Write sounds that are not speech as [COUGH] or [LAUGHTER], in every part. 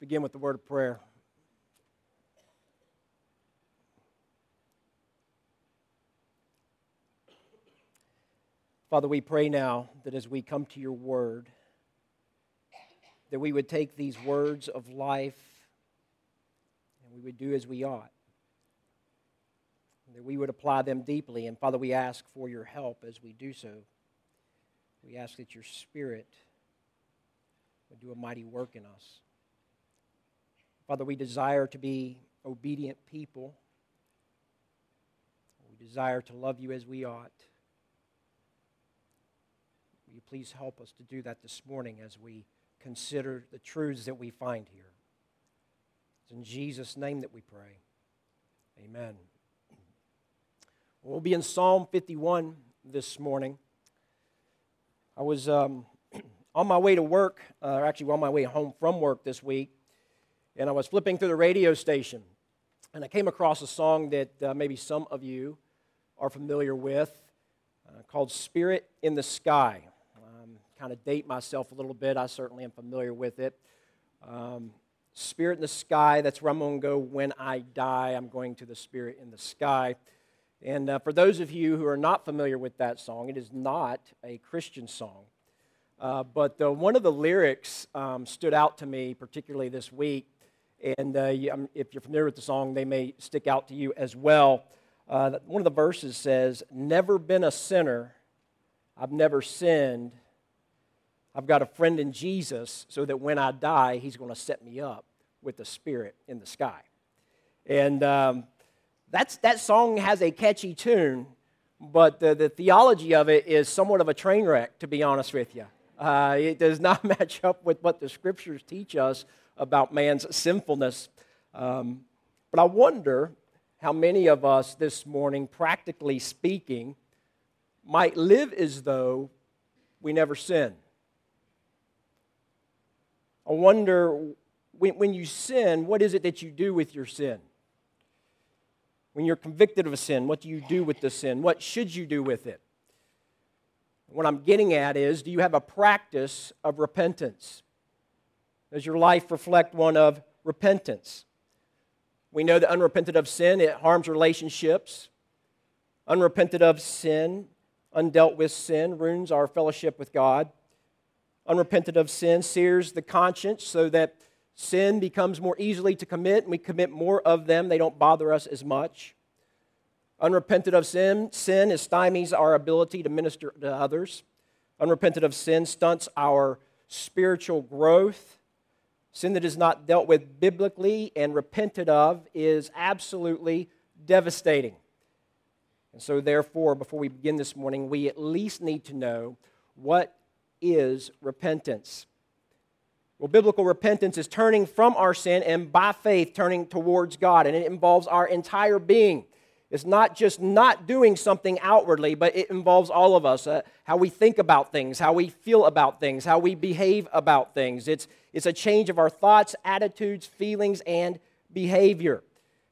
begin with the word of prayer. Father, we pray now that as we come to your word, that we would take these words of life and we would do as we ought. That we would apply them deeply. And Father, we ask for your help as we do so. We ask that your Spirit would do a mighty work in us. Father, we desire to be obedient people. We desire to love you as we ought. Will you please help us to do that this morning as we consider the truths that we find here? It's in Jesus' name that we pray. Amen. We'll be in Psalm 51 this morning. I was um, [CLEARS THROAT] on my way to work, uh, or actually on my way home from work this week, and I was flipping through the radio station, and I came across a song that uh, maybe some of you are familiar with uh, called Spirit in the Sky. Um, kind of date myself a little bit, I certainly am familiar with it. Um, Spirit in the Sky, that's where I'm going to go when I die. I'm going to the Spirit in the Sky. And uh, for those of you who are not familiar with that song, it is not a Christian song. Uh, but uh, one of the lyrics um, stood out to me, particularly this week. And uh, if you're familiar with the song, they may stick out to you as well. Uh, one of the verses says, Never been a sinner, I've never sinned. I've got a friend in Jesus, so that when I die, he's going to set me up with the Spirit in the sky. And um, that's, that song has a catchy tune, but the, the theology of it is somewhat of a train wreck, to be honest with you. Uh, it does [LAUGHS] not match up with what the scriptures teach us about man's sinfulness. Um, but I wonder how many of us this morning, practically speaking, might live as though we never sin. I wonder when, when you sin, what is it that you do with your sin? When you're convicted of a sin, what do you do with the sin? What should you do with it? What I'm getting at is do you have a practice of repentance? Does your life reflect one of repentance? We know that unrepented of sin, it harms relationships. Unrepented of sin, undealt with sin, ruins our fellowship with God. Unrepented of sin sears the conscience so that sin becomes more easily to commit and we commit more of them. They don't bother us as much. Unrepented of sin, sin stymies our ability to minister to others. Unrepented of sin stunts our spiritual growth. Sin that is not dealt with biblically and repented of is absolutely devastating. And so, therefore, before we begin this morning, we at least need to know what is repentance. Well, biblical repentance is turning from our sin and by faith turning towards God, and it involves our entire being. It's not just not doing something outwardly, but it involves all of us uh, how we think about things, how we feel about things, how we behave about things. It's, it's a change of our thoughts, attitudes, feelings, and behavior.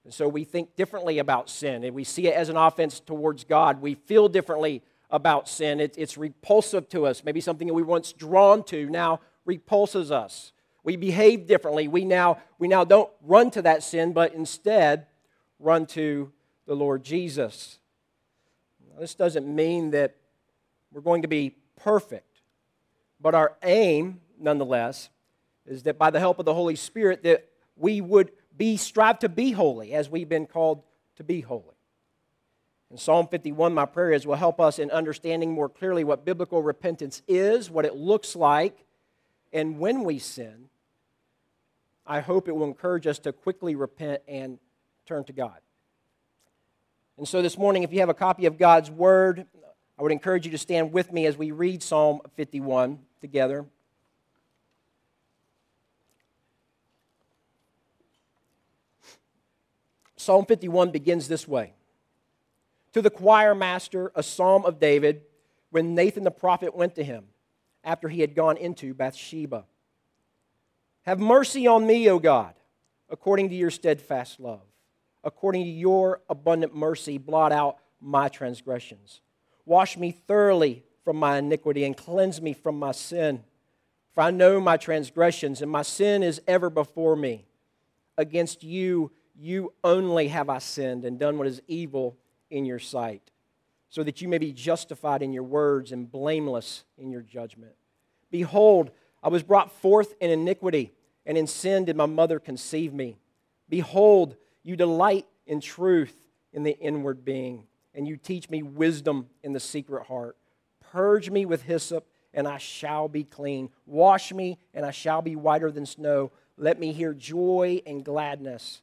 And so we think differently about sin, and we see it as an offense towards God. We feel differently about sin. It, it's repulsive to us. Maybe something that we once drawn to now repulses us. We behave differently. We now, we now don't run to that sin, but instead run to the Lord Jesus. Now, this doesn't mean that we're going to be perfect, but our aim, nonetheless, is that by the help of the Holy Spirit, that we would be strive to be holy as we've been called to be holy. In Psalm 51, my prayer is will help us in understanding more clearly what biblical repentance is, what it looks like, and when we sin, I hope it will encourage us to quickly repent and turn to God. And so this morning, if you have a copy of God's Word, I would encourage you to stand with me as we read Psalm 51 together. Psalm 51 begins this way To the choir master, a psalm of David, when Nathan the prophet went to him after he had gone into Bathsheba. Have mercy on me, O God, according to your steadfast love according to your abundant mercy, blot out my transgressions. Wash me thoroughly from my iniquity and cleanse me from my sin. For I know my transgressions, and my sin is ever before me. Against you, you only have I sinned and done what is evil in your sight, so that you may be justified in your words and blameless in your judgment. Behold, I was brought forth in iniquity, and in sin did my mother conceive me. Behold, you delight in truth in the inward being, and you teach me wisdom in the secret heart. Purge me with hyssop, and I shall be clean. Wash me, and I shall be whiter than snow. Let me hear joy and gladness.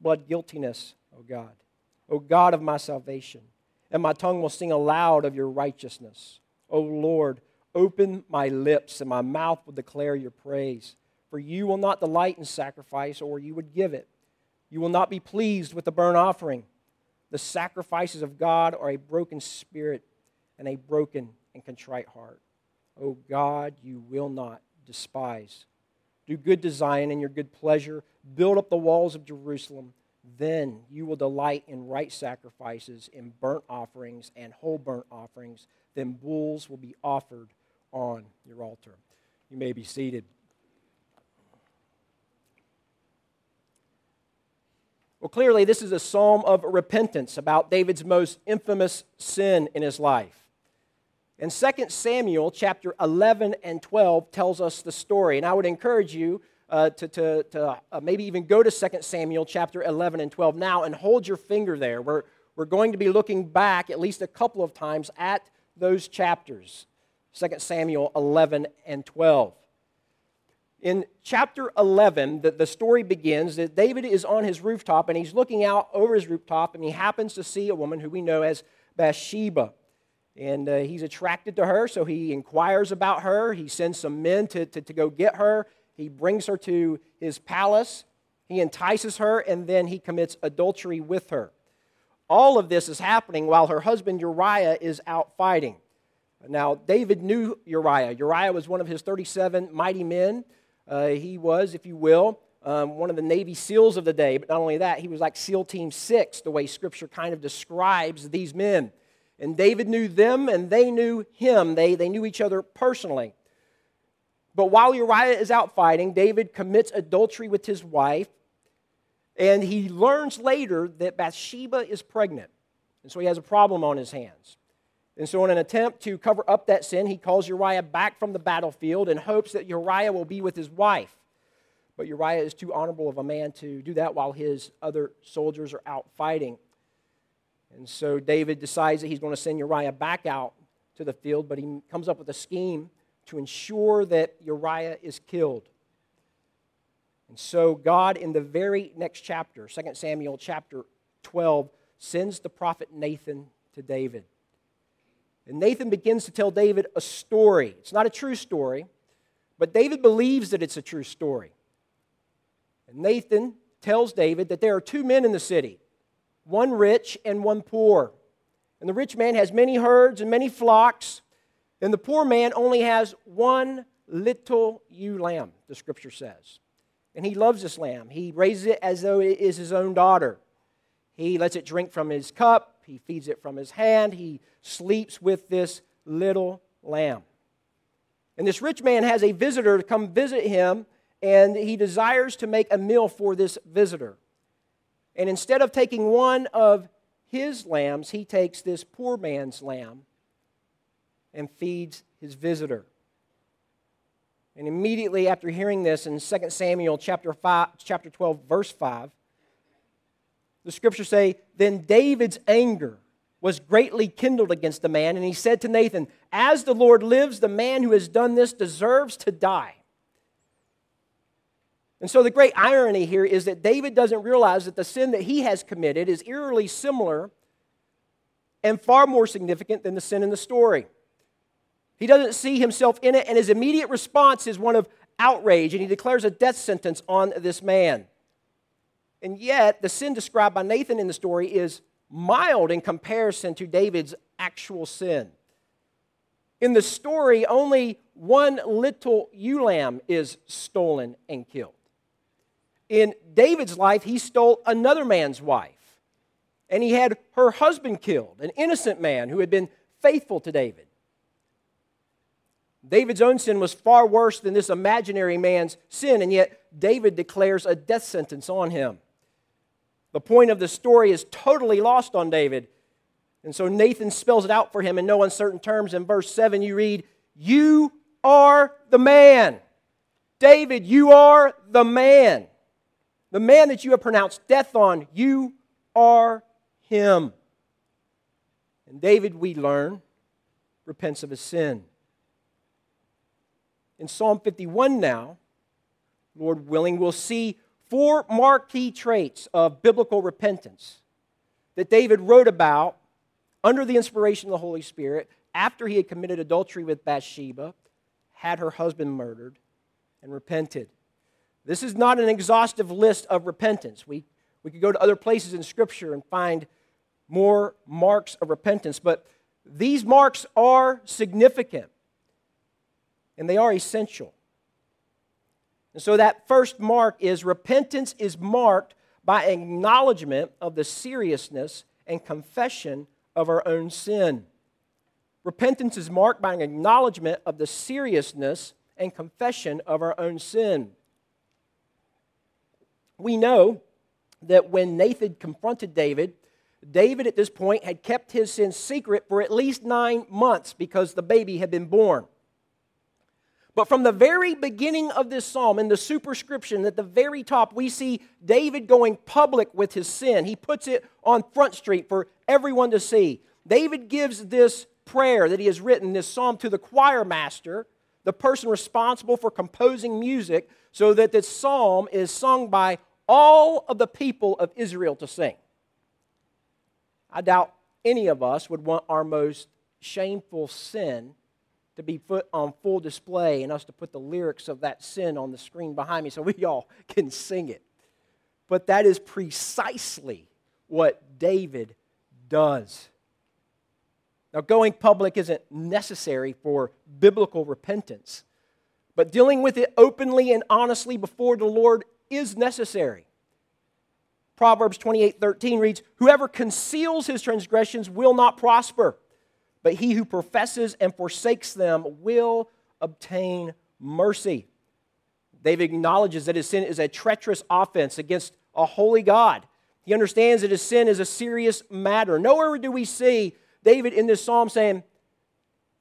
blood guiltiness, O God, O God of my salvation, and my tongue will sing aloud of your righteousness. O Lord, open my lips, and my mouth will declare your praise. For you will not delight in sacrifice, or you would give it. You will not be pleased with the burnt offering. The sacrifices of God are a broken spirit and a broken and contrite heart. O God, you will not despise. Do good to Zion in your good pleasure. Build up the walls of Jerusalem. Then you will delight in right sacrifices, in burnt offerings and whole burnt offerings. Then bulls will be offered on your altar. You may be seated. Well, clearly, this is a psalm of repentance about David's most infamous sin in his life. And 2 Samuel chapter 11 and 12 tells us the story. And I would encourage you uh, to, to, to uh, maybe even go to 2 Samuel chapter 11 and 12 now and hold your finger there. We're, we're going to be looking back at least a couple of times at those chapters 2 Samuel 11 and 12. In chapter 11, the, the story begins that David is on his rooftop and he's looking out over his rooftop and he happens to see a woman who we know as Bathsheba. And uh, he's attracted to her, so he inquires about her. He sends some men to, to, to go get her. He brings her to his palace. He entices her, and then he commits adultery with her. All of this is happening while her husband Uriah is out fighting. Now, David knew Uriah. Uriah was one of his 37 mighty men. Uh, he was, if you will, um, one of the Navy SEALs of the day. But not only that, he was like SEAL Team 6, the way Scripture kind of describes these men. And David knew them and they knew him. They, they knew each other personally. But while Uriah is out fighting, David commits adultery with his wife. And he learns later that Bathsheba is pregnant. And so he has a problem on his hands. And so, in an attempt to cover up that sin, he calls Uriah back from the battlefield and hopes that Uriah will be with his wife. But Uriah is too honorable of a man to do that while his other soldiers are out fighting. And so David decides that he's going to send Uriah back out to the field, but he comes up with a scheme to ensure that Uriah is killed. And so God, in the very next chapter, 2 Samuel chapter 12, sends the prophet Nathan to David. And Nathan begins to tell David a story. It's not a true story, but David believes that it's a true story. And Nathan tells David that there are two men in the city one rich and one poor. And the rich man has many herds and many flocks, and the poor man only has one little ewe lamb, the scripture says. And he loves this lamb. He raises it as though it is his own daughter. He lets it drink from his cup, he feeds it from his hand, he sleeps with this little lamb. And this rich man has a visitor to come visit him, and he desires to make a meal for this visitor. And instead of taking one of his lambs, he takes this poor man's lamb and feeds his visitor. And immediately after hearing this in 2 Samuel chapter, 5, chapter 12, verse 5, the scriptures say, Then David's anger was greatly kindled against the man, and he said to Nathan, As the Lord lives, the man who has done this deserves to die. And so the great irony here is that David doesn't realize that the sin that he has committed is eerily similar and far more significant than the sin in the story. He doesn't see himself in it, and his immediate response is one of outrage and he declares a death sentence on this man. And yet, the sin described by Nathan in the story is mild in comparison to David's actual sin. In the story, only one little ewe lamb is stolen and killed. In David's life, he stole another man's wife, and he had her husband killed, an innocent man who had been faithful to David. David's own sin was far worse than this imaginary man's sin, and yet David declares a death sentence on him. The point of the story is totally lost on David. And so Nathan spells it out for him in no uncertain terms. In verse 7, you read, You are the man. David, you are the man. The man that you have pronounced death on, you are him. And David, we learn, repents of his sin. In Psalm 51 now, Lord willing, we'll see four marquee traits of biblical repentance that David wrote about under the inspiration of the Holy Spirit after he had committed adultery with Bathsheba, had her husband murdered, and repented. This is not an exhaustive list of repentance. We, we could go to other places in Scripture and find more marks of repentance, but these marks are significant and they are essential. And so that first mark is repentance is marked by acknowledgement of the seriousness and confession of our own sin. Repentance is marked by an acknowledgement of the seriousness and confession of our own sin. We know that when Nathan confronted David, David at this point had kept his sin secret for at least nine months because the baby had been born. But from the very beginning of this psalm, in the superscription at the very top, we see David going public with his sin. He puts it on Front Street for everyone to see. David gives this prayer that he has written, this psalm, to the choir master, the person responsible for composing music, so that this psalm is sung by all of the people of Israel to sing. I doubt any of us would want our most shameful sin to be put on full display and us to put the lyrics of that sin on the screen behind me so we all [LAUGHS] can sing it. But that is precisely what David does. Now, going public isn't necessary for biblical repentance, but dealing with it openly and honestly before the Lord is necessary. Proverbs 28 13 reads, Whoever conceals his transgressions will not prosper but he who professes and forsakes them will obtain mercy. David acknowledges that his sin is a treacherous offense against a holy God. He understands that his sin is a serious matter. Nowhere do we see David in this psalm saying,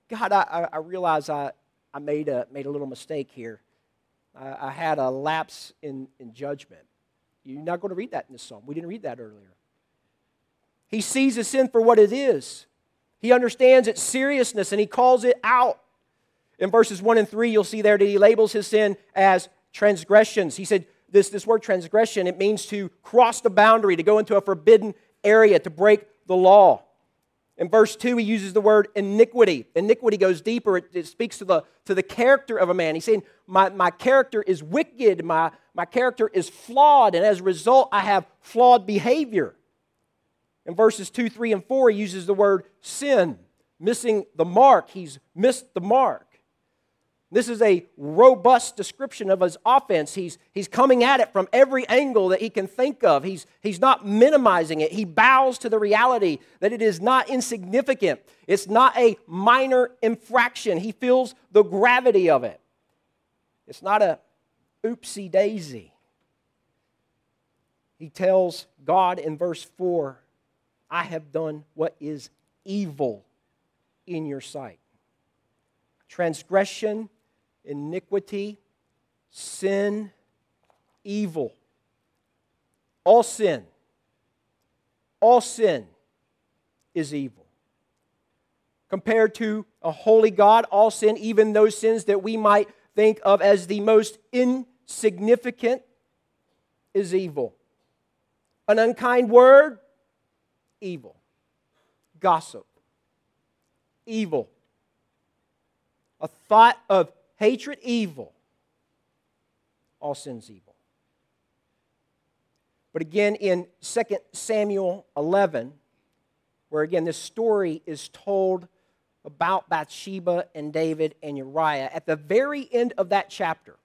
God, I, I realize I, I made, a, made a little mistake here. I, I had a lapse in, in judgment. You're not going to read that in this psalm. We didn't read that earlier. He sees his sin for what it is. He understands its seriousness and he calls it out. In verses 1 and 3, you'll see there that he labels his sin as transgressions. He said, this, this word transgression, it means to cross the boundary, to go into a forbidden area, to break the law. In verse 2, he uses the word iniquity. Iniquity goes deeper. It, it, speaks to the, to the character of a man. He's saying, my, my character is wicked, my, my character is flawed, and as a result, I have flawed behavior. In verses 2, 3, and 4, he uses the word sin, missing the mark. He's missed the mark. This is a robust description of his offense. He's, he's coming at it from every angle that he can think of. He's, he's not minimizing it. He bows to the reality that it is not insignificant, it's not a minor infraction. He feels the gravity of it. It's not a oopsie daisy. He tells God in verse 4 I have done what is evil in your sight. Transgression, iniquity, sin, evil. All sin, all sin is evil. Compared to a holy God, all sin, even those sins that we might think of as the most insignificant, is evil. An unkind word, evil. Gossip, evil. A thought of hatred, evil. All sin's evil. But again, in 2 Samuel 11, where again this story is told about Bathsheba and David and Uriah, at the very end of that chapter,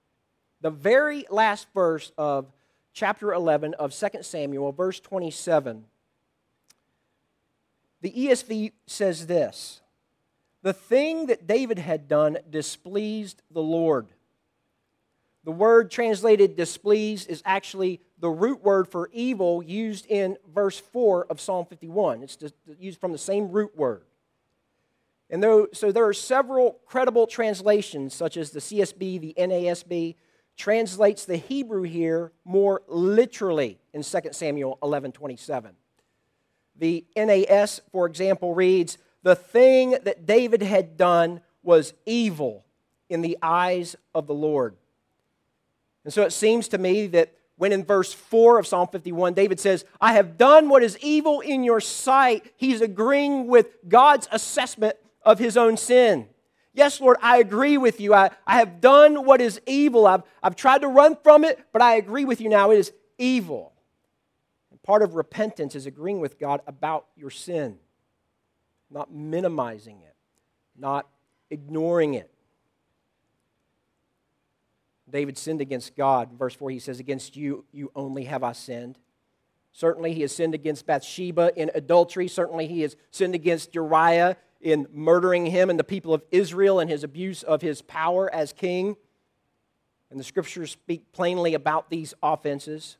the very last verse of chapter 11 of 2 Samuel, verse 27, the ESV says this The thing that David had done displeased the Lord. The word translated displeased is actually the root word for evil used in verse 4 of Psalm 51. It's used from the same root word. And though, so there are several credible translations, such as the CSB, the NASB, translates the Hebrew here more literally in 2 Samuel 11 27. The NAS, for example, reads, The thing that David had done was evil in the eyes of the Lord. And so it seems to me that when in verse 4 of Psalm 51, David says, I have done what is evil in your sight, he's agreeing with God's assessment of his own sin. Yes, Lord, I agree with you. I, I have done what is evil. I've, I've tried to run from it, but I agree with you now. It is evil. And part of repentance is agreeing with God about your sin, not minimizing it, not ignoring it. David sinned against God. Verse 4, he says, Against you, you only have I sinned. Certainly, he has sinned against Bathsheba in adultery. Certainly, he has sinned against Uriah in murdering him and the people of Israel and his abuse of his power as king. And the scriptures speak plainly about these offenses.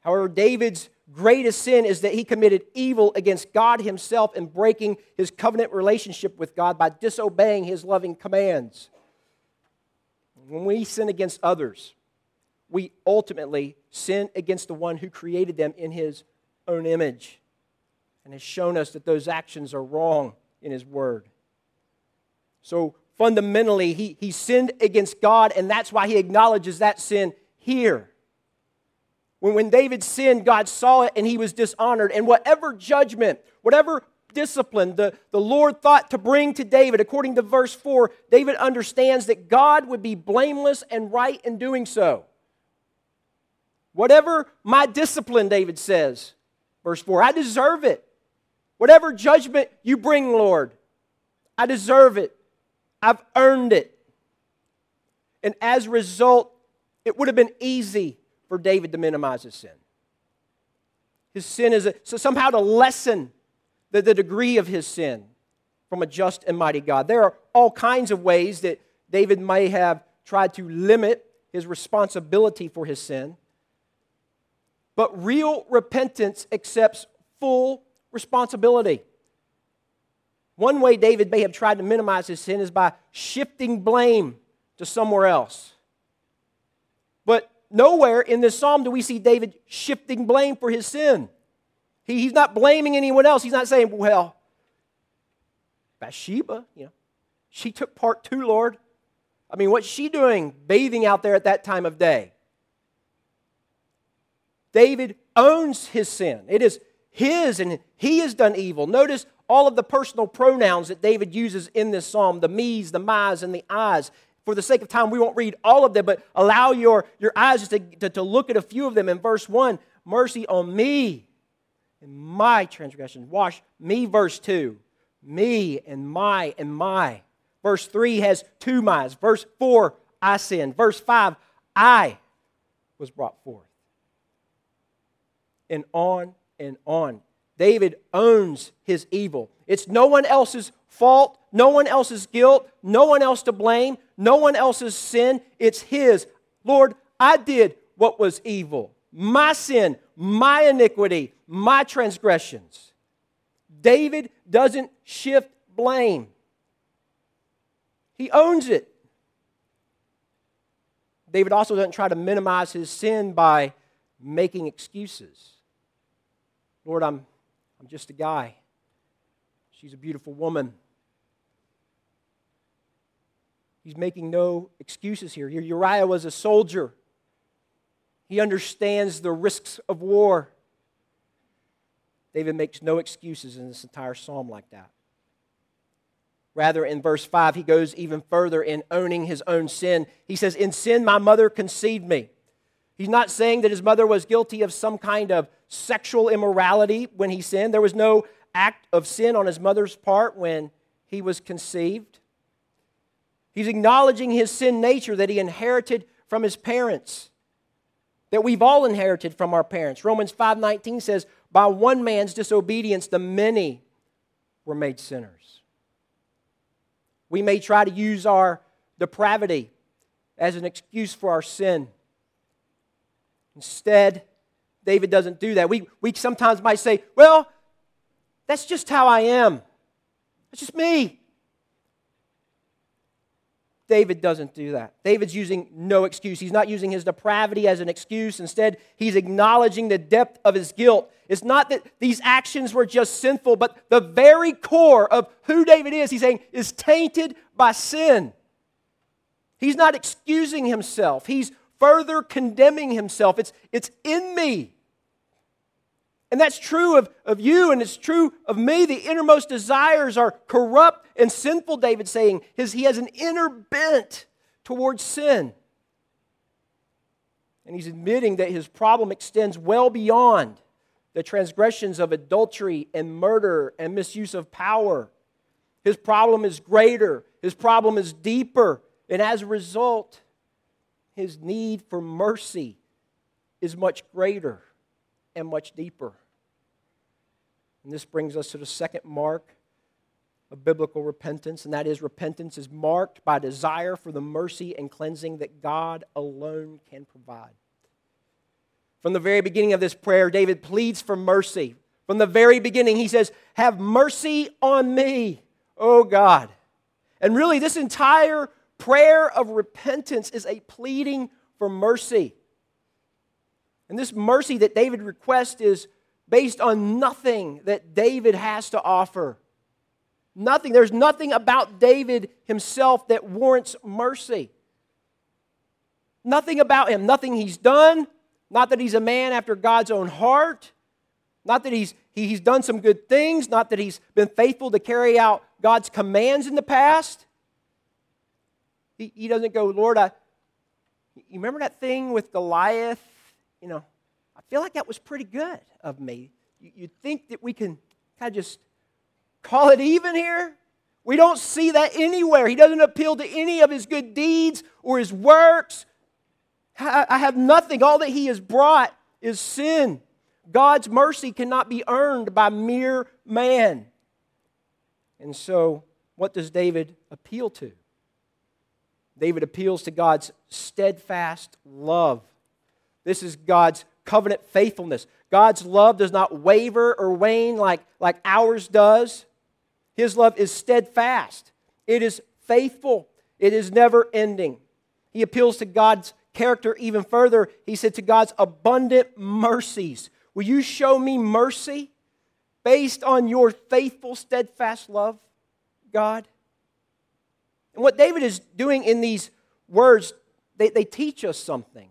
However, David's greatest sin is that he committed evil against God himself and breaking his covenant relationship with God by disobeying his loving commands. When we sin against others, we ultimately sin against the one who created them in his own image and has shown us that those actions are wrong in His Word. So fundamentally, he, he sinned against God, and that's why he acknowledges that sin here. When, when David sinned, God saw it and he was dishonored. And whatever judgment, whatever discipline the, the Lord thought to bring to David, according to verse 4, David understands that God would be blameless and right in doing so. Whatever my discipline, David says, verse 4, I deserve it. Whatever judgment you bring, Lord, I deserve it. I've earned it. And as a result, it would have been easy for David to minimize his sin. His sin is a, so somehow to lessen the, the degree of his sin from a just and mighty God. There are all kinds of ways that David may have tried to limit his responsibility for his sin. But real repentance accepts full responsibility. One way David may have tried to minimize his sin is by shifting blame to somewhere else. But nowhere in this psalm do we see David shifting blame for his sin. He, he's not blaming anyone else. He's not saying, well, Bathsheba, you know, she took part too, Lord. I mean, what's she doing bathing out there at that time of day? David owns his sin. It is his and he has done evil. Notice all of the personal pronouns that David uses in this psalm the me's, the my's, and the I's. For the sake of time, we won't read all of them, but allow your, your eyes just to, to, to look at a few of them. In verse 1, mercy on me and my transgression. Wash me, verse 2. Me and my and my. Verse 3 has two my's. Verse 4, I sinned. Verse 5, I was brought forth. And on and on. David owns his evil. It's no one else's fault, no one else's guilt, no one else to blame, no one else's sin. It's his. Lord, I did what was evil. My sin, my iniquity, my transgressions. David doesn't shift blame, he owns it. David also doesn't try to minimize his sin by making excuses. Lord, I'm, I'm just a guy. She's a beautiful woman. He's making no excuses here. Uriah was a soldier, he understands the risks of war. David makes no excuses in this entire psalm like that. Rather, in verse 5, he goes even further in owning his own sin. He says, In sin, my mother conceived me. He's not saying that his mother was guilty of some kind of sexual immorality when he sinned. There was no act of sin on his mother's part when he was conceived. He's acknowledging his sin nature that he inherited from his parents, that we've all inherited from our parents. Romans 5:19 says, "By one man's disobedience the many were made sinners." We may try to use our depravity as an excuse for our sin. Instead, David doesn't do that. We, we sometimes might say, well, that's just how I am. It's just me. David doesn't do that. David's using no excuse. He's not using his depravity as an excuse. Instead, he's acknowledging the depth of his guilt. It's not that these actions were just sinful, but the very core of who David is, he's saying, is tainted by sin. He's not excusing himself, he's further condemning himself. It's, it's in me. And that's true of, of you, and it's true of me. The innermost desires are corrupt and sinful, David's saying. His, he has an inner bent towards sin. And he's admitting that his problem extends well beyond the transgressions of adultery and murder and misuse of power. His problem is greater, his problem is deeper, and as a result, his need for mercy is much greater and much deeper. And this brings us to the second mark of biblical repentance, and that is repentance is marked by desire for the mercy and cleansing that God alone can provide. From the very beginning of this prayer, David pleads for mercy. From the very beginning, he says, Have mercy on me, O God. And really, this entire prayer of repentance is a pleading for mercy. And this mercy that David requests is based on nothing that David has to offer. Nothing. There's nothing about David himself that warrants mercy. Nothing about him. Nothing he's done. Not that he's a man after God's own heart. Not that he's, he's done some good things. Not that he's been faithful to carry out God's commands in the past. He, he doesn't go, Lord, I, you remember that thing with Goliath? You know, feel like that was pretty good of me. You'd think that we can kind of just call it even here? We don't see that anywhere. He doesn't appeal to any of his good deeds or his works. I have nothing. All that he has brought is sin. God's mercy cannot be earned by mere man. And so, what does David appeal to? David appeals to God's steadfast love. This is God's covenant faithfulness. God's love does not waver or wane like, like ours does. His love is steadfast, it is faithful, it is never ending. He appeals to God's character even further. He said, To God's abundant mercies. Will you show me mercy based on your faithful, steadfast love, God? And what David is doing in these words, they, they teach us something.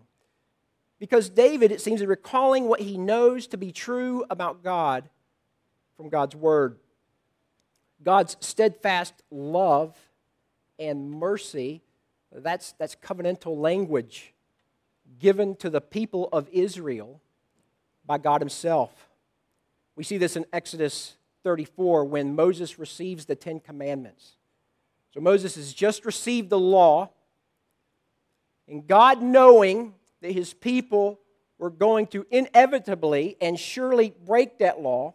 Because David, it seems, is recalling what he knows to be true about God from God's Word. God's steadfast love and mercy, that's, that's covenantal language given to the people of Israel by God Himself. We see this in Exodus 34 when Moses receives the Ten Commandments. So Moses has just received the law, and God, knowing that his people were going to inevitably and surely break that law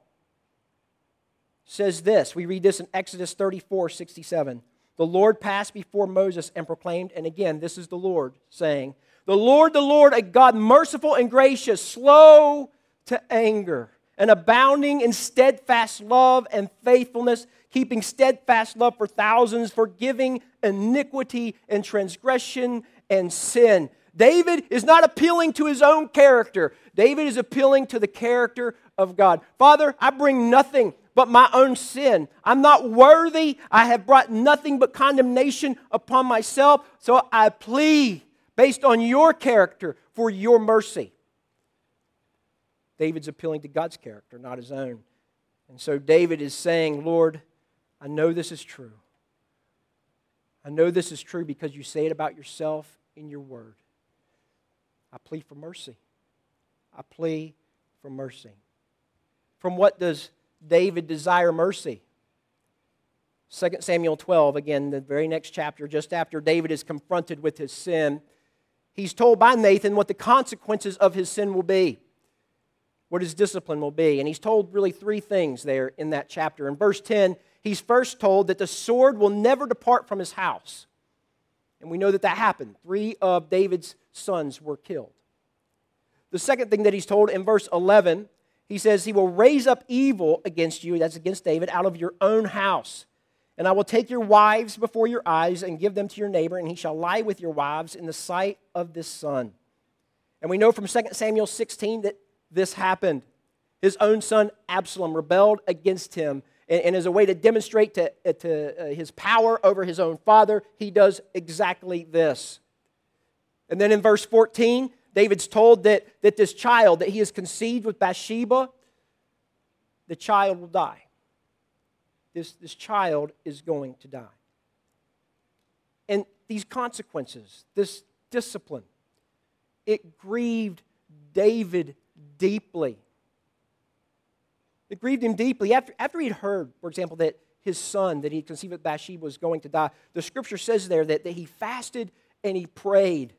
says this. We read this in Exodus 34 67. The Lord passed before Moses and proclaimed, and again, this is the Lord saying, The Lord, the Lord, a God merciful and gracious, slow to anger, and abounding in steadfast love and faithfulness, keeping steadfast love for thousands, forgiving iniquity and transgression and sin. David is not appealing to his own character. David is appealing to the character of God. Father, I bring nothing but my own sin. I'm not worthy. I have brought nothing but condemnation upon myself. So I plead, based on your character, for your mercy. David's appealing to God's character, not his own. And so David is saying, Lord, I know this is true. I know this is true because you say it about yourself in your word. I plead for mercy. I plead for mercy. From what does David desire mercy? 2 Samuel 12, again, the very next chapter, just after David is confronted with his sin, he's told by Nathan what the consequences of his sin will be, what his discipline will be. And he's told really three things there in that chapter. In verse 10, he's first told that the sword will never depart from his house. And we know that that happened. Three of David's sons were killed. The second thing that he's told in verse 11, he says, He will raise up evil against you, that's against David, out of your own house. And I will take your wives before your eyes and give them to your neighbor, and he shall lie with your wives in the sight of this sun. And we know from 2 Samuel 16 that this happened. His own son Absalom rebelled against him. And, and as a way to demonstrate to, uh, to uh, his power over his own father, he does exactly this. And then in verse 14, David's told that, that this child that he has conceived with Bathsheba, the child will die this, this child is going to die. And these consequences, this discipline, it grieved David deeply. It grieved him deeply. After, after he'd heard, for example, that his son that he conceived with Bathsheba was going to die, the scripture says there that, that he fasted and he prayed.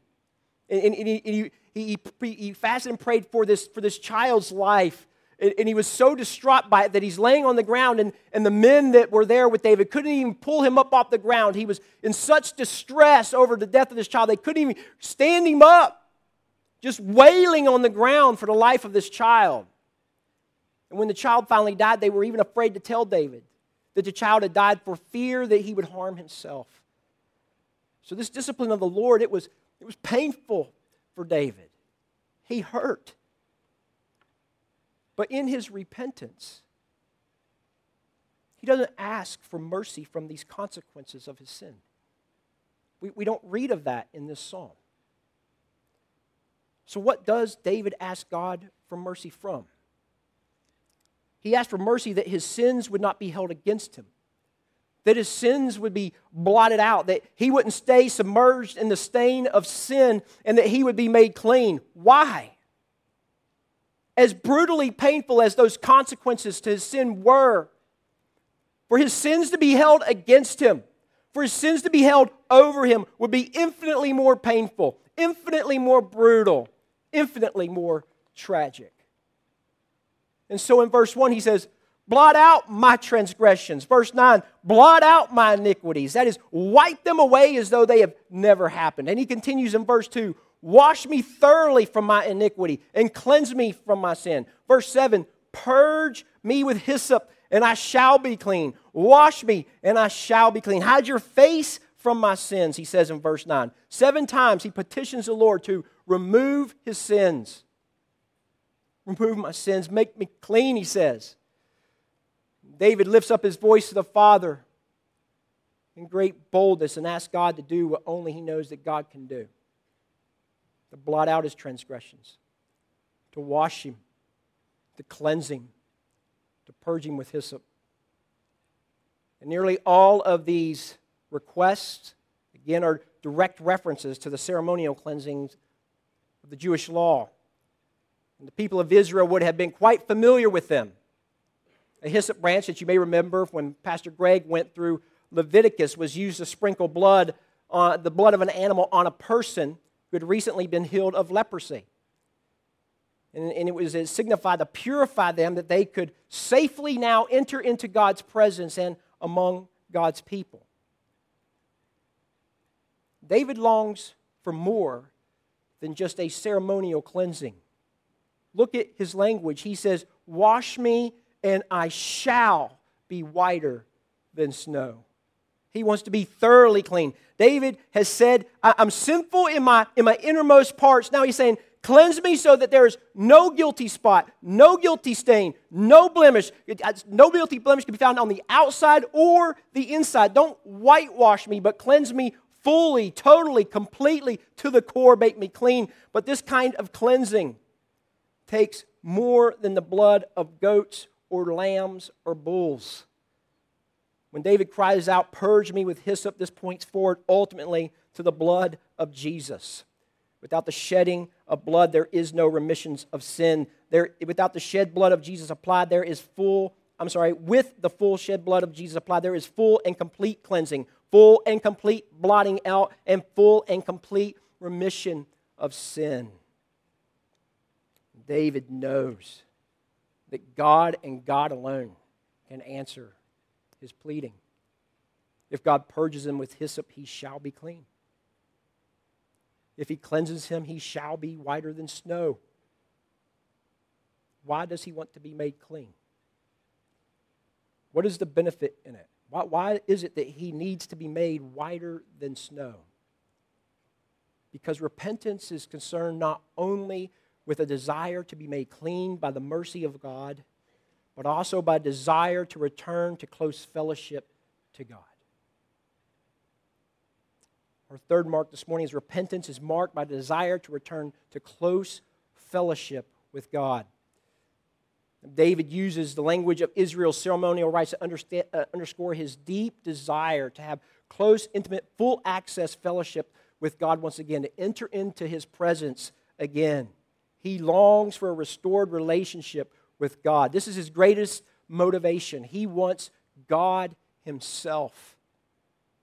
And, and, and he, he, he, he, fasted and prayed for this, for this child's life and he was so distraught by it that he's laying on the ground, and, and the men that were there with David couldn't even pull him up off the ground. He was in such distress over the death of this child, they couldn't even stand him up, just wailing on the ground for the life of this child. And when the child finally died, they were even afraid to tell David that the child had died for fear that he would harm himself. So, this discipline of the Lord, it was, it was painful for David. He hurt. But in his repentance, he doesn't ask for mercy from these consequences of his sin. We, we don't read of that in this psalm. So, what does David ask God for mercy from? He asked for mercy that his sins would not be held against him, that his sins would be blotted out, that he wouldn't stay submerged in the stain of sin, and that he would be made clean. Why? as brutally painful as those consequences to his sin were, for his sins to be held against him, for his sins to be held over him would be infinitely more painful, infinitely more brutal, infinitely more tragic. And so in verse 1, he says, Blot out my transgressions. Verse 9, blot out my iniquities. That is, wipe them away as though they have never happened. And he continues in verse 2 Wash me thoroughly from my iniquity and cleanse me from my sin. Verse 7 Purge me with hyssop, and I shall be clean. Wash me, and I shall be clean. Hide your face from my sins, he says in verse 9. Seven times he petitions the Lord to remove his sins. Remove my sins, make me clean, he says. David lifts up his voice to the Father in great boldness and asks God to do what only he knows that God can do to blot out his transgressions, to wash him, to cleanse him, to purge him with hyssop. And nearly all of these requests, again, are direct references to the ceremonial cleansings of the Jewish law. And the people of Israel would have been quite familiar with them. A hyssop branch that you may remember when Pastor Greg went through Leviticus was used to sprinkle blood, uh, the blood of an animal on a person who had recently been healed of leprosy. And, and it was it signified to purify them that they could safely now enter into God's presence and among God's people. David longs for more than just a ceremonial cleansing. Look at his language. He says, Wash me, and I shall be whiter than snow. He wants to be thoroughly clean. David has said, I'm sinful in my, in my innermost parts. Now he's saying, Cleanse me so that there is no guilty spot, no guilty stain, no blemish. No guilty blemish can be found on the outside or the inside. Don't whitewash me, but cleanse me fully, totally, completely to the core. Make me clean. But this kind of cleansing takes more than the blood of goats or lambs or bulls. When David cries out, Purge me with hyssop, this points forward ultimately to the blood of Jesus. Without the shedding of blood, there is no remissions of sin. There, without the shed blood of Jesus applied, there is full, I'm sorry, with the full shed blood of Jesus applied, there is full and complete cleansing, full and complete blotting out, and full and complete remission of sin. David knows that God and God alone can answer his pleading. If God purges him with hyssop, he shall be clean. If he cleanses him, he shall be whiter than snow. Why does he want to be made clean? What is the benefit in it? Why, why is it that he needs to be made whiter than snow? Because repentance is concerned not only with a desire to be made clean by the mercy of God, but also by desire to return to close fellowship to God. Our third mark this morning is repentance is marked by desire to return to close fellowship with God. David uses the language of Israel's ceremonial rites to uh, underscore his deep desire to have close, intimate, full access fellowship with God once again, to enter into his presence again. He longs for a restored relationship with God. This is his greatest motivation. He wants God himself.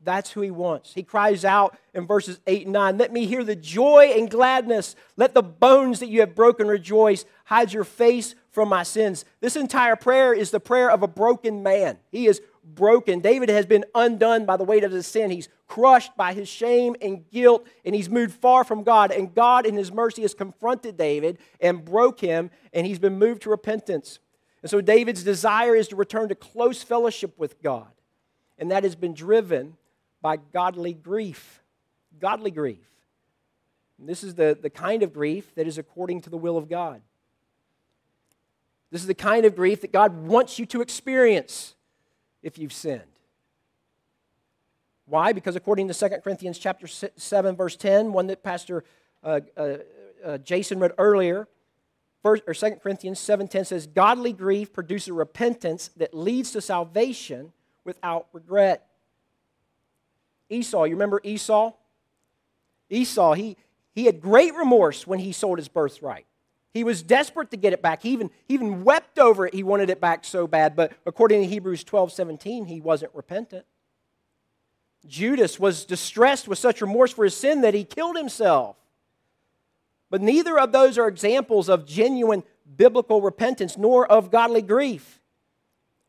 That's who he wants. He cries out in verses 8 and 9 Let me hear the joy and gladness. Let the bones that you have broken rejoice. Hide your face from my sins. This entire prayer is the prayer of a broken man. He is broken. David has been undone by the weight of his sin. He's crushed by his shame and guilt, and he's moved far from God. And God, in his mercy, has confronted David and broke him, and he's been moved to repentance. And so David's desire is to return to close fellowship with God. And that has been driven by godly grief. Godly grief. And this is the, the kind of grief that is according to the will of God. This is the kind of grief that God wants you to experience if you've sinned. Why? Because according to 2 Corinthians chapter 7, verse 10, one that Pastor uh, uh, uh, Jason read earlier, first, or 2 Corinthians 7.10 says, Godly grief produces repentance that leads to salvation without regret. Esau, you remember Esau? Esau, he, he had great remorse when he sold his birthright. He was desperate to get it back. He even, he even wept over it. He wanted it back so bad. But according to Hebrews 12 17, he wasn't repentant. Judas was distressed with such remorse for his sin that he killed himself. But neither of those are examples of genuine biblical repentance nor of godly grief.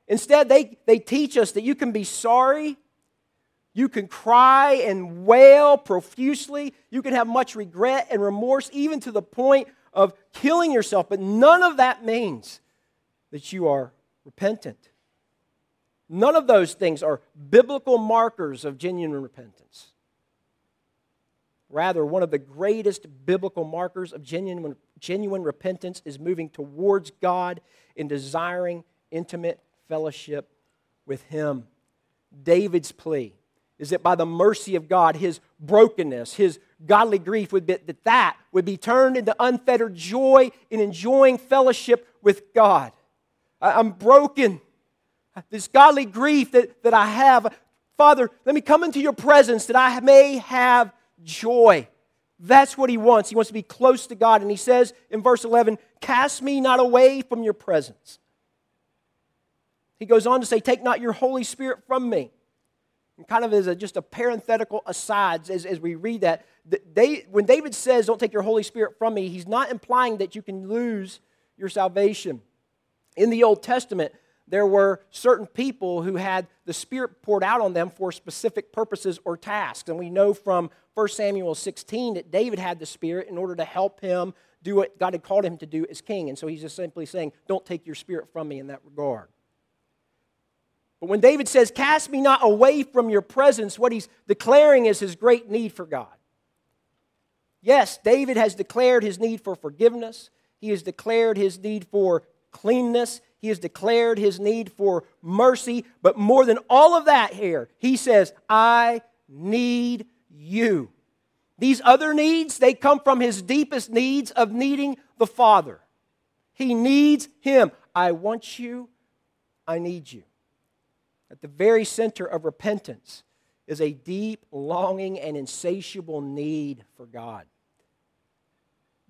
Instead, they, they teach us that you can be sorry, you can cry and wail profusely, you can have much regret and remorse, even to the point of killing yourself, but none of that means that you are repentant. None of those things are biblical markers of genuine repentance. Rather, one of the greatest biblical markers of genuine, genuine repentance is moving towards God in desiring intimate fellowship with Him. David's plea is that by the mercy of God, his brokenness, his godly grief would be that that would be turned into unfettered joy in enjoying fellowship with God. I'm broken. This godly grief that, that I have, Father, let me come into your presence that I may have joy. That's what he wants. He wants to be close to God. And he says in verse 11, Cast me not away from your presence. He goes on to say, Take not your Holy Spirit from me. And kind of as a, just a parenthetical aside, as, as we read that, they, when David says, Don't take your Holy Spirit from me, he's not implying that you can lose your salvation. In the Old Testament, there were certain people who had the Spirit poured out on them for specific purposes or tasks. And we know from 1 Samuel 16 that David had the Spirit in order to help him do what God had called him to do as king. And so he's just simply saying, Don't take your Spirit from me in that regard. But when David says, Cast me not away from your presence, what he's declaring is his great need for God. Yes, David has declared his need for forgiveness, he has declared his need for cleanness, he has declared his need for mercy, but more than all of that here, he says, I need you. These other needs, they come from his deepest needs of needing the Father. He needs him. I want you. I need you. At the very center of repentance is a deep longing and insatiable need for God.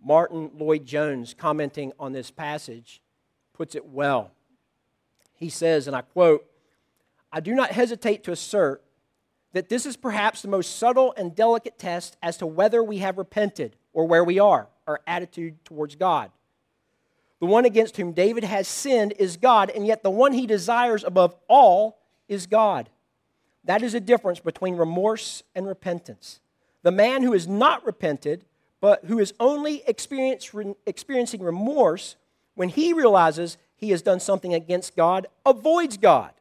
Martyn Lloyd-Jones, commenting on this passage, puts it well. He says, and I quote, I do not hesitate to assert that this is perhaps the most subtle and delicate test as to whether we have repented or where we are, our attitude towards God. The one against whom David has sinned is God, and yet the one he desires above all is God. That is a difference between remorse and repentance. The man who is not repented, but who is only experiencing remorse when he realizes he has done something against God, avoids God.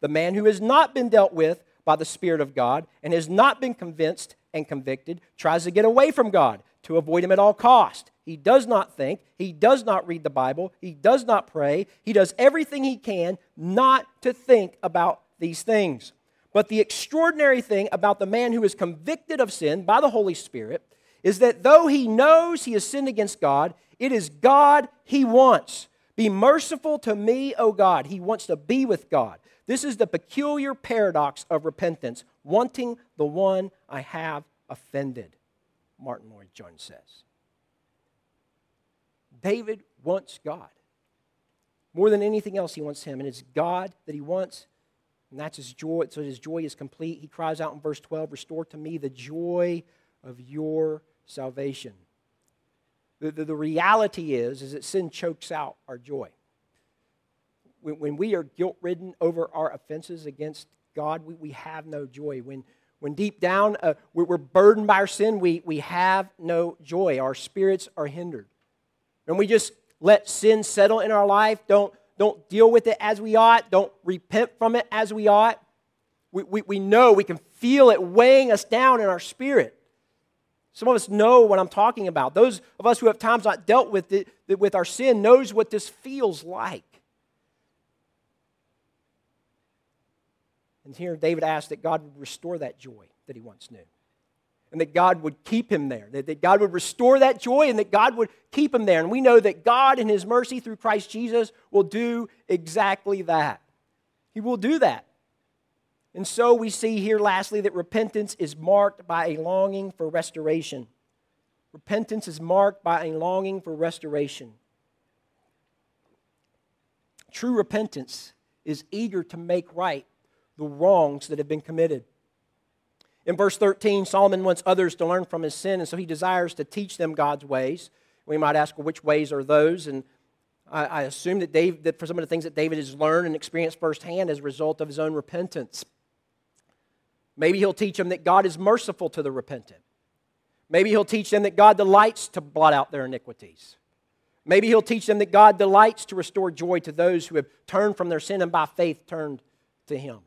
The man who has not been dealt with by the Spirit of God and has not been convinced and convicted tries to get away from God to avoid him at all cost. He does not think, he does not read the Bible, he does not pray, he does everything he can not to think about these things. But the extraordinary thing about the man who is convicted of sin by the Holy Spirit is that though he knows he has sinned against God, it is God he wants. Be merciful to me, O God. He wants to be with God. This is the peculiar paradox of repentance, wanting the one I have offended, Martyn Lloyd-Jones says. David wants God. More than anything else, he wants him. And it's God that he wants, and that's his joy. So his joy is complete. He cries out in verse 12 Restore to me the joy of your salvation. The, the, the reality is, is that sin chokes out our joy. When, when we are guilt ridden over our offenses against God, we, we have no joy. When, when deep down uh, we're, burdened by our sin, we, we have no joy. Our spirits are hindered. And we just let sin settle in our life, don't, don't deal with it as we ought, don't repent from it as we ought. We, we, we know, we can feel it weighing us down in our spirit. Some of us know what I'm talking about. Those of us who have times not dealt with it with our sin knows what this feels like. And here David asked that God would restore that joy that he once knew. And that God would keep him there. That, that God would restore that joy and that God would keep him there. And we know that God, in his mercy through Christ Jesus, will do exactly that. He will do that. And so we see here, lastly, that repentance is marked by a longing for restoration. Repentance is marked by a longing for restoration. True repentance is eager to make right the wrongs that have been committed. In verse 13, Solomon wants others to learn from his sin, and so he desires to teach them God's ways. We might ask, well, which ways are those? And I, I assume that, that for some of the things that David has learned and experienced firsthand as a result of his own repentance. Maybe he'll teach them that God is merciful to the repentant. Maybe he'll teach them that God delights to blot out their iniquities. Maybe he'll teach them that God delights to restore joy to those who have turned from their sin and by faith turned to him.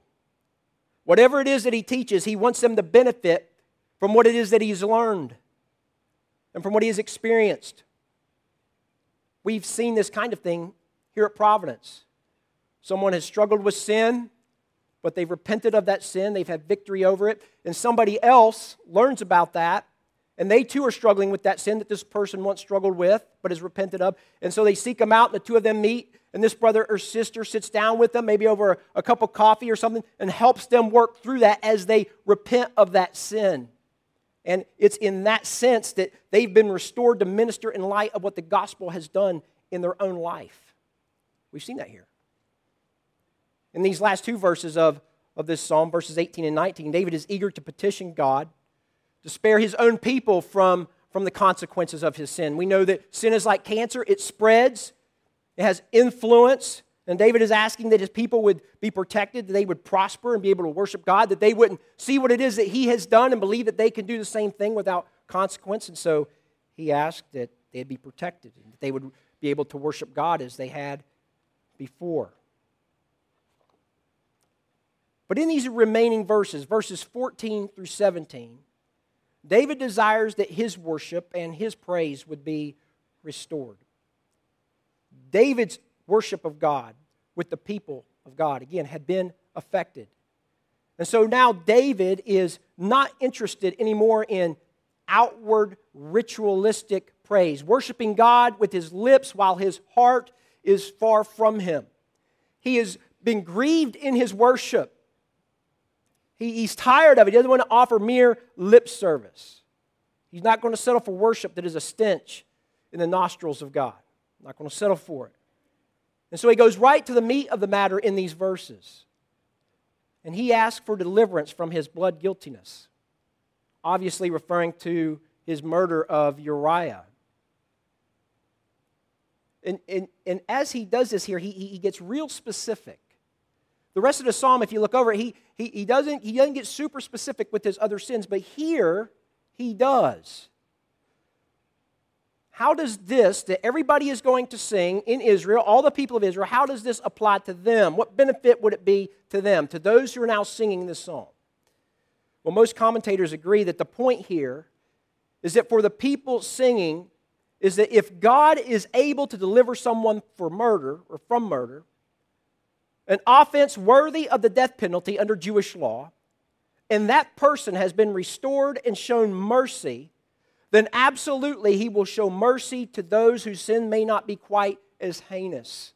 Whatever it is that he teaches, he wants them to benefit from what it is that he's learned and from what he has experienced. We've seen this kind of thing here at Providence. Someone has struggled with sin, but they've repented of that sin, they've had victory over it, and somebody else learns about that, and they too are struggling with that sin that this person once struggled with, but has repented of. And so they seek them out, and the two of them meet, and this brother or sister sits down with them, maybe over a, cup of coffee or something, and helps them work through that as they repent of that sin. And it's in that sense that they've been restored to minister in light of what the gospel has done in their own life. We've seen that here. In these last two verses of, of this psalm, verses 18 and 19, David is eager to petition God to spare his own people from, from the consequences of his sin. We know that sin is like cancer, it spreads, it has influence. And David is asking that his people would be protected, that they would prosper and be able to worship God, that they wouldn't see what it is that he has done and believe that they can do the same thing without consequence. And so he asked that they'd be protected and that they would be able to worship God as they had before. But in these remaining verses, verses 14 through 17, David desires that his worship and his praise would be restored. David's worship of God with the people of God, again, had been affected. And so now David is not interested anymore in outward ritualistic praise, worshiping God with his lips while his heart is far from him. He is been grieved in his worship. He, he's tired of it. He doesn't want to offer mere lip service. He's not going to settle for worship that is a stench in the nostrils of God. Not going to settle for it. And so he goes right to the meat of the matter in these verses. And he asks for deliverance from his blood guiltiness, obviously referring to his murder of Uriah. And, and, and as he does this here, he, he gets real specific. The rest of the psalm, if you look over it, he, he, he, doesn't, he doesn't get super specific with his other sins, but here he does. How does this, that everybody is going to sing in Israel, all the people of Israel, how does this apply to them? What benefit would it be to them, to those who are now singing this psalm? Well, most commentators agree that the point here is that for the people singing, is that if God is able to deliver someone for murder or from murder, an offense worthy of the death penalty under Jewish law, and that person has been restored and shown mercy then absolutely he will show mercy to those whose sin may not be quite as heinous.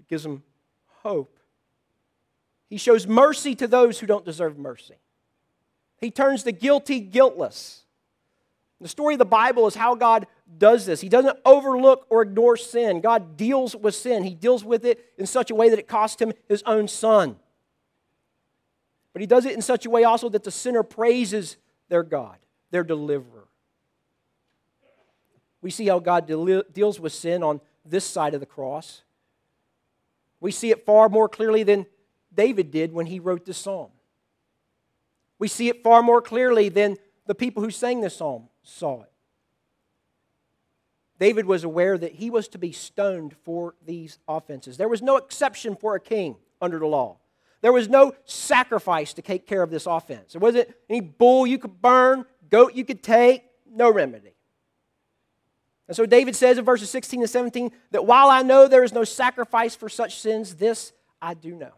It gives them hope. He shows mercy to those who don't deserve mercy. He turns the guilty guiltless. The story of the Bible is how God does this. He doesn't overlook or ignore sin. God deals with sin. He deals with it in such a way that it cost him his own son. But he does it in such a way also that the sinner praises their God, their deliverer. We see how God deals with sin on this side of the cross. We see it far more clearly than David did when he wrote this psalm. We see it far more clearly than the people who sang this psalm saw it. David was aware that he was to be stoned for these offenses. There was no exception for a king under the law. There was no sacrifice to take care of this offense. There wasn't any bull you could burn, goat you could take, no remedy. And so David says in verses 16 and 17 that while I know there is no sacrifice for such sins, this I do know.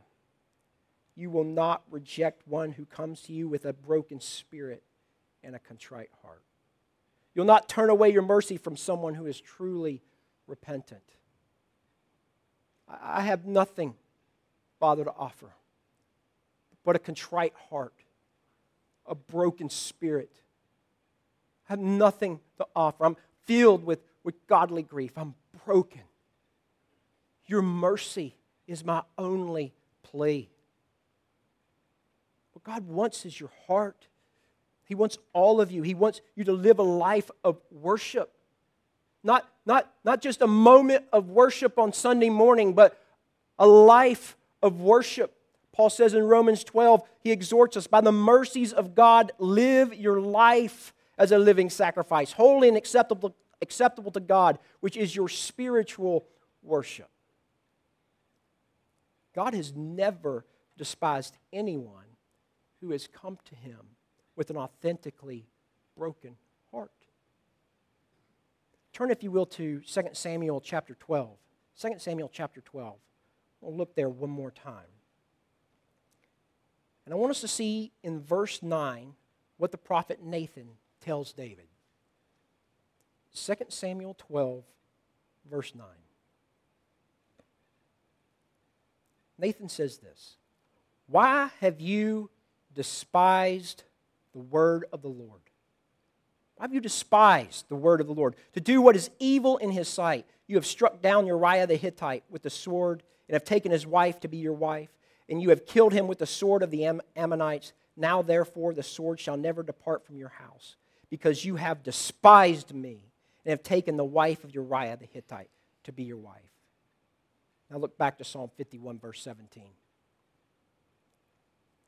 You will not reject one who comes to you with a broken spirit and a contrite heart. You'll not turn away your mercy from someone who is truly repentant. I have nothing, Father, to offer but a contrite heart, a broken spirit. I have nothing to offer. I'm, filled with, with godly grief. I'm broken. Your mercy is my only plea. What God wants is your heart. He wants all of you. He wants you to live a life of worship. Not, not, not just a moment of worship on Sunday morning, but a life of worship. Paul says in Romans 12, he exhorts us by the mercies of God, live your life as a living sacrifice, holy and acceptable, acceptable to God, which is your spiritual worship. God has never despised anyone who has come to him with an authentically broken heart. Turn, if you will, to 2 Samuel chapter 12. 2 Samuel chapter 12. We'll look there one more time. And I want us to see in verse 9 what the prophet Nathan tells David. 2 Samuel 12, verse 9. Nathan says this Why have you despised the word of the Lord? Why have you despised the word of the Lord? To do what is evil in his sight. You have struck down Uriah the Hittite with the sword and have taken his wife to be your wife, and you have killed him with the sword of the Am- Ammonites. Now, therefore, the sword shall never depart from your house, because you have despised me and have taken the wife of Uriah the Hittite to be your wife. Now look back to Psalm 51, verse 17.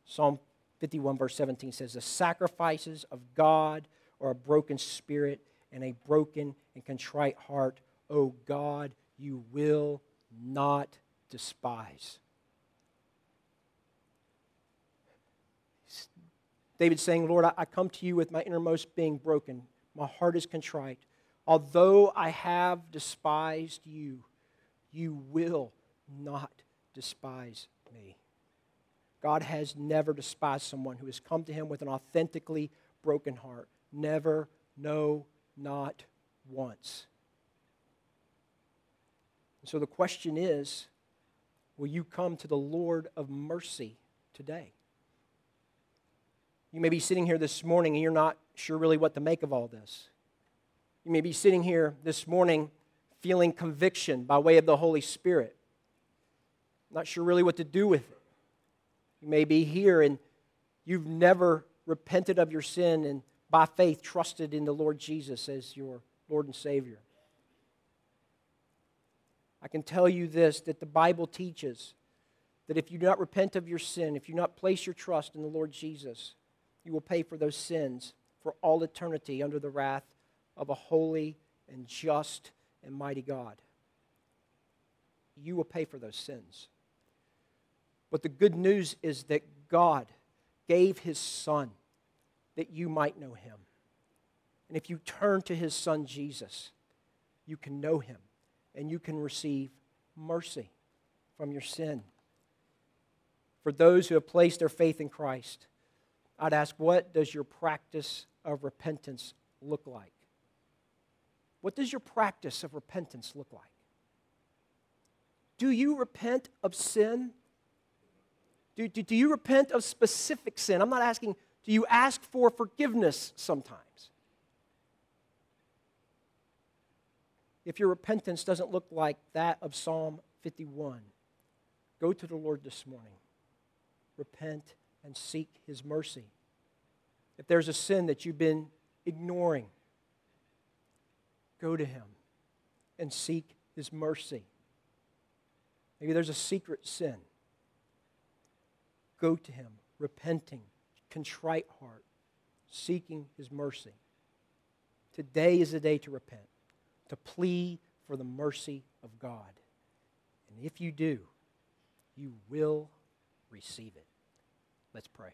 Psalm 51, verse 17 says, The sacrifices of God are a broken spirit and a broken and contrite heart. O God, you will not despise. David saying, Lord, I come to you with my innermost being broken. My heart is contrite. Although I have despised you, you will not despise me. God has never despised someone who has come to him with an authentically broken heart. Never, no, not once. And so the question is will you come to the Lord of mercy today? You may be sitting here this morning and you're not sure really what to make of all this. You may be sitting here this morning feeling conviction by way of the Holy Spirit, not sure really what to do with it. You may be here and you've never repented of your sin and by faith trusted in the Lord Jesus as your Lord and Savior. I can tell you this that the Bible teaches that if you do not repent of your sin, if you do not place your trust in the Lord Jesus, you will pay for those sins for all eternity under the wrath of a holy and just and mighty God. You will pay for those sins. But the good news is that God gave his Son that you might know him. And if you turn to his Son Jesus, you can know him and you can receive mercy from your sin. For those who have placed their faith in Christ, I'd ask, what does your practice of repentance look like? What does your practice of repentance look like? Do you repent of sin? Do, do, do, you repent of specific sin? I'm not asking, do you ask for forgiveness sometimes? If your repentance doesn't look like that of Psalm 51, go to the Lord this morning. Repent and seek his mercy. If there's a sin that you've been ignoring, go to him and seek his mercy. Maybe there's a secret sin. Go to him, repenting, contrite heart, seeking his mercy. Today is the day to repent, to plead for the mercy of God. And if you do, you will receive it. Let's pray.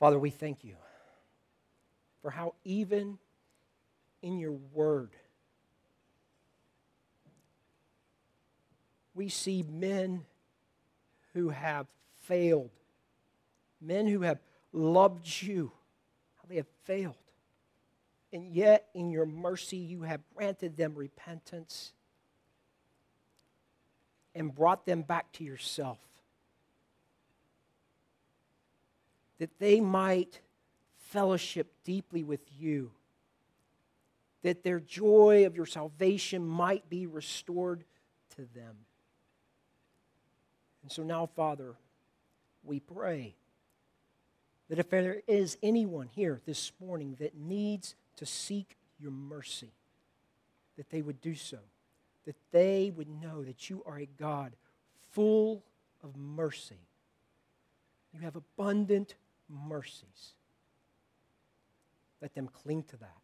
Father, we thank you for how even in your word we see men who have failed, men who have loved you, how they have failed. And yet, in your mercy, you have granted them repentance and brought them back to yourself. That they might fellowship deeply with you, that their joy of your salvation might be restored to them. And so now, Father, we pray that if there is anyone here this morning that needs to seek your mercy, that they would do so, that they would know that you are a God full of mercy. You have abundant mercies. Let them cling to that.